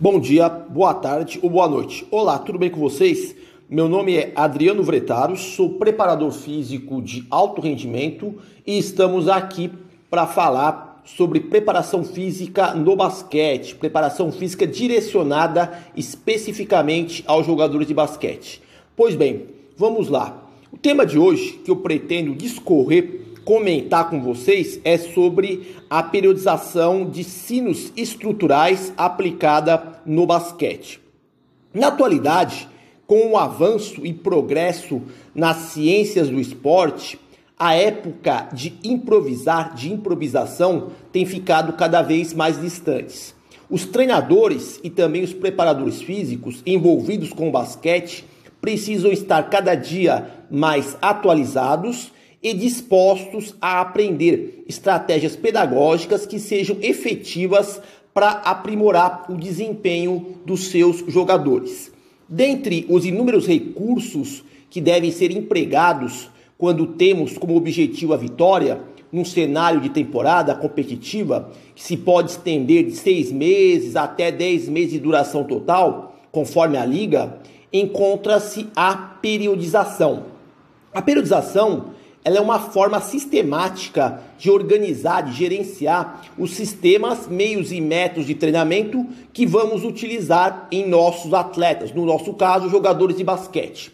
Bom dia, boa tarde ou boa noite. Olá, tudo bem com vocês? Meu nome é Adriano Vretaro, sou preparador físico de alto rendimento e estamos aqui para falar sobre preparação física no basquete, preparação física direcionada especificamente aos jogadores de basquete. Pois bem, vamos lá. O tema de hoje que eu pretendo discorrer comentar com vocês é sobre a periodização de sinos estruturais aplicada no basquete. Na atualidade, com o avanço e progresso nas ciências do esporte, a época de improvisar, de improvisação, tem ficado cada vez mais distantes. Os treinadores e também os preparadores físicos envolvidos com o basquete precisam estar cada dia mais atualizados e dispostos a aprender estratégias pedagógicas que sejam efetivas para aprimorar o desempenho dos seus jogadores. Dentre os inúmeros recursos que devem ser empregados quando temos como objetivo a vitória, num cenário de temporada competitiva, que se pode estender de seis meses até dez meses de duração total, conforme a liga, encontra-se a periodização. A periodização ela é uma forma sistemática de organizar, de gerenciar os sistemas, meios e métodos de treinamento que vamos utilizar em nossos atletas, no nosso caso, jogadores de basquete.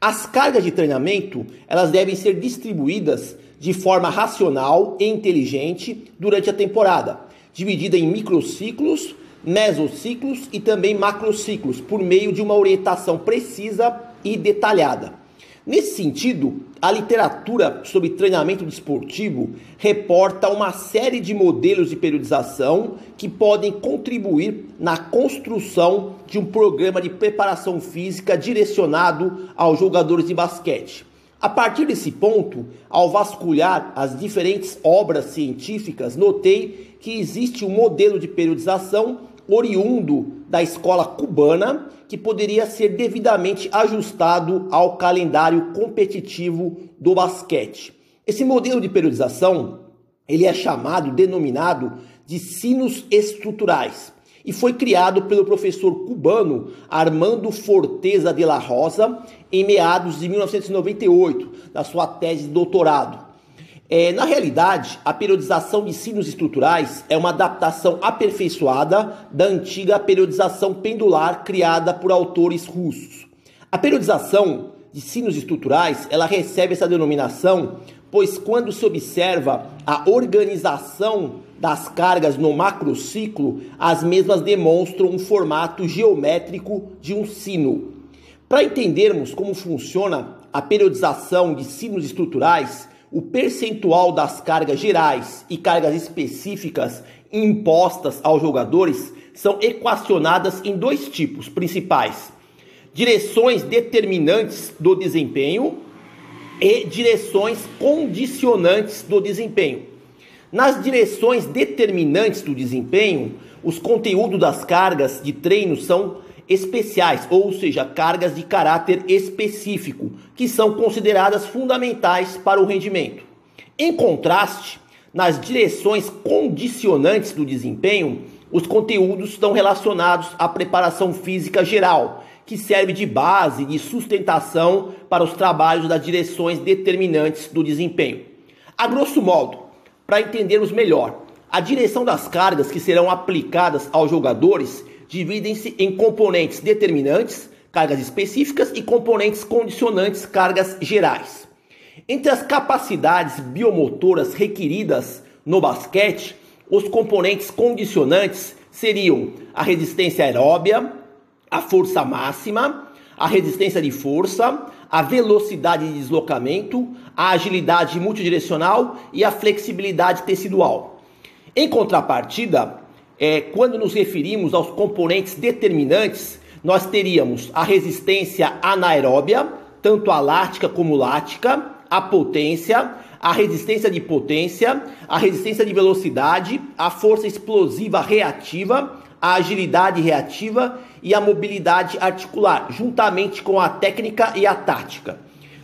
As cargas de treinamento, elas devem ser distribuídas de forma racional e inteligente durante a temporada, dividida em microciclos, mesociclos e também macrociclos, por meio de uma orientação precisa e detalhada. Nesse sentido, a literatura sobre treinamento desportivo reporta uma série de modelos de periodização que podem contribuir na construção de um programa de preparação física direcionado aos jogadores de basquete. A partir desse ponto, ao vasculhar as diferentes obras científicas, notei que existe um modelo de periodização oriundo da escola cubana que poderia ser devidamente ajustado ao calendário competitivo do basquete. Esse modelo de periodização, ele é chamado, denominado de sinos estruturais e foi criado pelo professor cubano Armando Forteza de la Rosa em meados de 1998, na sua tese de doutorado. É, na realidade, a periodização de sinos estruturais é uma adaptação aperfeiçoada da antiga periodização pendular criada por autores russos. A periodização de sinos estruturais, ela recebe essa denominação, pois quando se observa a organização das cargas no macrociclo, as mesmas demonstram um formato geométrico de um sino. Para entendermos como funciona a periodização de sinos estruturais, o percentual das cargas gerais e cargas específicas impostas aos jogadores são equacionadas em dois tipos principais: direções determinantes do desempenho e direções condicionantes do desempenho. Nas direções determinantes do desempenho, os conteúdos das cargas de treino são especiais, ou seja, cargas de caráter específico, que são consideradas fundamentais para o rendimento. Em contraste, nas direções condicionantes do desempenho, os conteúdos estão relacionados à preparação física geral, que serve de base de sustentação para os trabalhos das direções determinantes do desempenho. A grosso modo, para entendermos melhor, a direção das cargas que serão aplicadas aos jogadores dividem-se em componentes determinantes, cargas específicas, e componentes condicionantes, cargas gerais. Entre as capacidades biomotoras requeridas no basquete, os componentes condicionantes seriam a resistência aeróbia, a força máxima, a resistência de força, a velocidade de deslocamento, a agilidade multidirecional e a flexibilidade tecidual. Em contrapartida, é, quando nos referimos aos componentes determinantes, nós teríamos a resistência anaeróbia, tanto a lática como lática, a potência, a resistência de potência, a resistência de velocidade, a força explosiva reativa, a agilidade reativa e a mobilidade articular, juntamente com a técnica e a tática.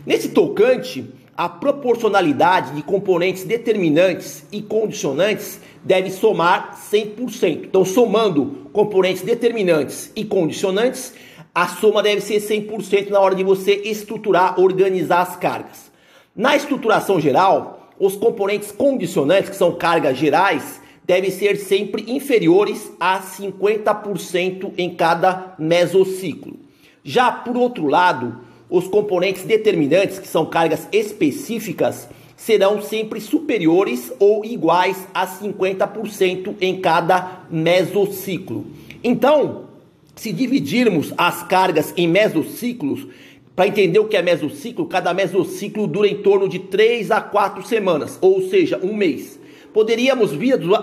Nesse tocante, a proporcionalidade de componentes determinantes e condicionantes deve somar 100%. Então, somando componentes determinantes e condicionantes, a soma deve ser 100% na hora de você estruturar, organizar as cargas. Na estruturação geral, os componentes condicionantes, que são cargas gerais, devem ser sempre inferiores a 50% em cada mesociclo. Já por outro lado, os componentes determinantes, que são cargas específicas, serão sempre superiores ou iguais a 50% em cada mesociclo. Então, se dividirmos as cargas em mesociclos, para entender o que é mesociclo, cada mesociclo dura em torno de 3 a 4 semanas, ou seja, um mês. Poderíamos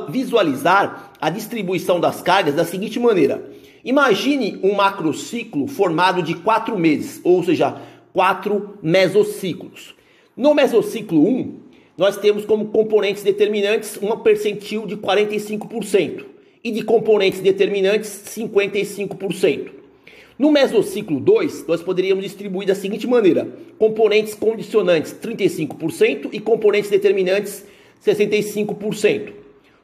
visualizar a distribuição das cargas da seguinte maneira: imagine um macrociclo formado de 4 meses, ou seja, 4 mesociclos. No mesociclo 1, nós temos como componentes determinantes uma percentil de 45% e de componentes determinantes 55%. No mesociclo 2, nós poderíamos distribuir da seguinte maneira: componentes condicionantes 35% e componentes determinantes 65%.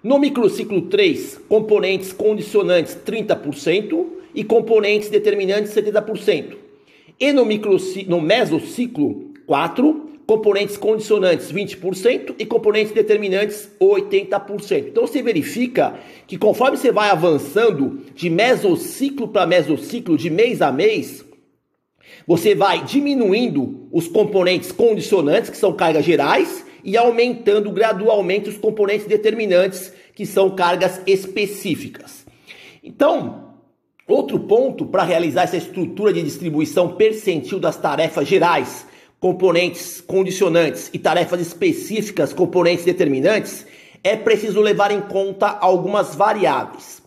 No microciclo 3, componentes condicionantes 30% e componentes determinantes 70%. E no, no mesociclo 4, componentes condicionantes 20% e componentes determinantes 80%. Então você verifica que conforme você vai avançando de mesociclo para mesociclo, de mês a mês, você vai diminuindo os componentes condicionantes, que são cargas gerais, e aumentando gradualmente os componentes determinantes, que são cargas específicas. Então, outro ponto para realizar essa estrutura de distribuição percentil das tarefas gerais componentes condicionantes e tarefas específicas, componentes determinantes, é preciso levar em conta algumas variáveis.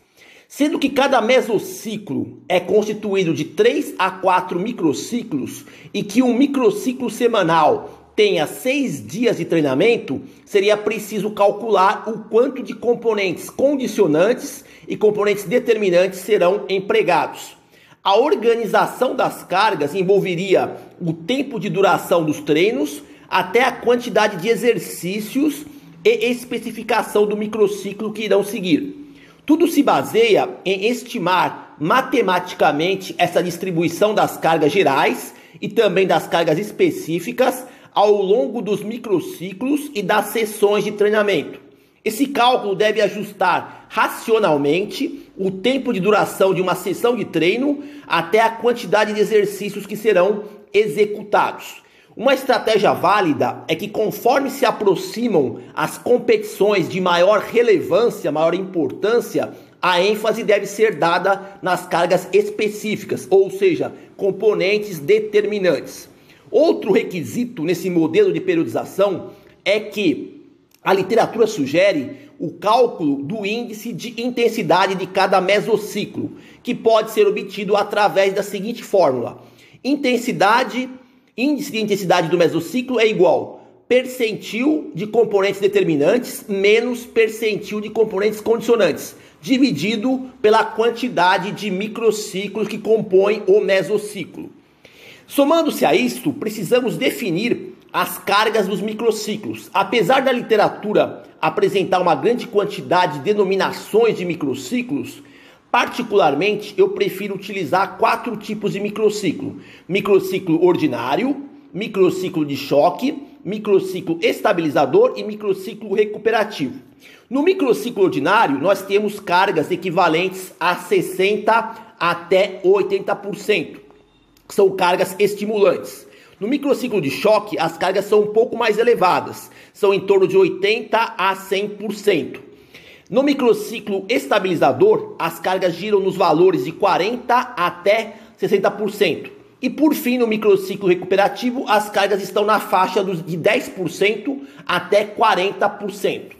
Sendo que cada mesociclo é constituído de 3 a 4 microciclos e que um microciclo semanal tenha 6 dias de treinamento, seria preciso calcular o quanto de componentes condicionantes e componentes determinantes serão empregados. A organização das cargas envolveria o tempo de duração dos treinos, até a quantidade de exercícios e especificação do microciclo que irão seguir. Tudo se baseia em estimar matematicamente essa distribuição das cargas gerais e também das cargas específicas ao longo dos microciclos e das sessões de treinamento. Esse cálculo deve ajustar racionalmente o tempo de duração de uma sessão de treino até a quantidade de exercícios que serão executados. Uma estratégia válida é que, conforme se aproximam as competições de maior relevância, maior importância, a ênfase deve ser dada nas cargas específicas, ou seja, componentes determinantes. Outro requisito nesse modelo de periodização é que a literatura sugere o cálculo do índice de intensidade de cada mesociclo, que pode ser obtido através da seguinte fórmula: intensidade, índice de intensidade do mesociclo é igual percentil de componentes determinantes menos percentil de componentes condicionantes, dividido pela quantidade de microciclos que compõem o mesociclo. Somando-se a isto, precisamos definir as cargas dos microciclos. Apesar da literatura apresentar uma grande quantidade de denominações de microciclos, particularmente eu prefiro utilizar quatro tipos de microciclo: microciclo ordinário, microciclo de choque, microciclo estabilizador e microciclo recuperativo. No microciclo ordinário, nós temos cargas equivalentes a 60 até 80%, que são cargas estimulantes. No microciclo de choque, as cargas são um pouco mais elevadas, são em torno de 80 a 100%. No microciclo estabilizador, as cargas giram nos valores de 40 até 60%. E por fim, no microciclo recuperativo, as cargas estão na faixa de 10% até 40%.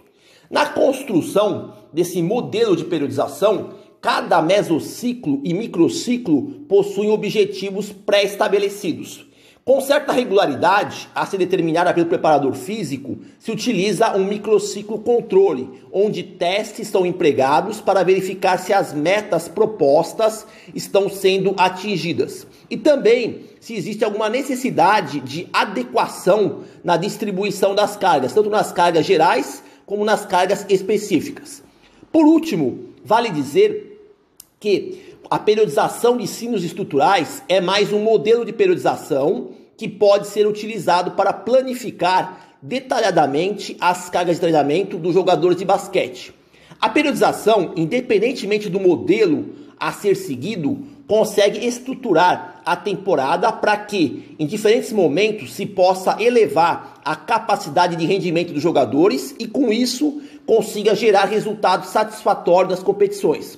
Na construção desse modelo de periodização, cada mesociclo e microciclo possuem objetivos pré-estabelecidos. Com certa regularidade, a ser determinada pelo preparador físico, se utiliza um microciclo controle, onde testes são empregados para verificar se as metas propostas estão sendo atingidas. E também se existe alguma necessidade de adequação na distribuição das cargas, tanto nas cargas gerais como nas cargas específicas. Por último, vale dizer que a periodização de sinos estruturais é mais um modelo de periodização que pode ser utilizado para planificar detalhadamente as cargas de treinamento dos jogadores de basquete. A periodização, independentemente do modelo a ser seguido, consegue estruturar a temporada para que, em diferentes momentos, se possa elevar a capacidade de rendimento dos jogadores e, com isso, consiga gerar resultados satisfatórios nas competições.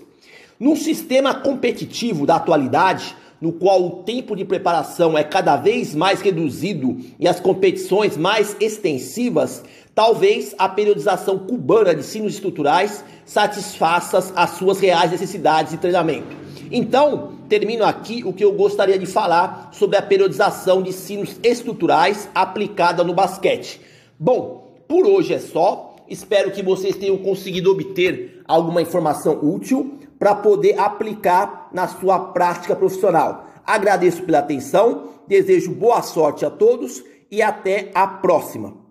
Num sistema competitivo da atualidade, no qual o tempo de preparação é cada vez mais reduzido e as competições mais extensivas, talvez a periodização cubana de sinos estruturais satisfaça as suas reais necessidades de treinamento. Então, termino aqui o que eu gostaria de falar sobre a periodização de sinos estruturais aplicada no basquete. Bom, por hoje é só. Espero que vocês tenham conseguido obter alguma informação útil para poder aplicar na sua prática profissional. Agradeço pela atenção, desejo boa sorte a todos e até a próxima.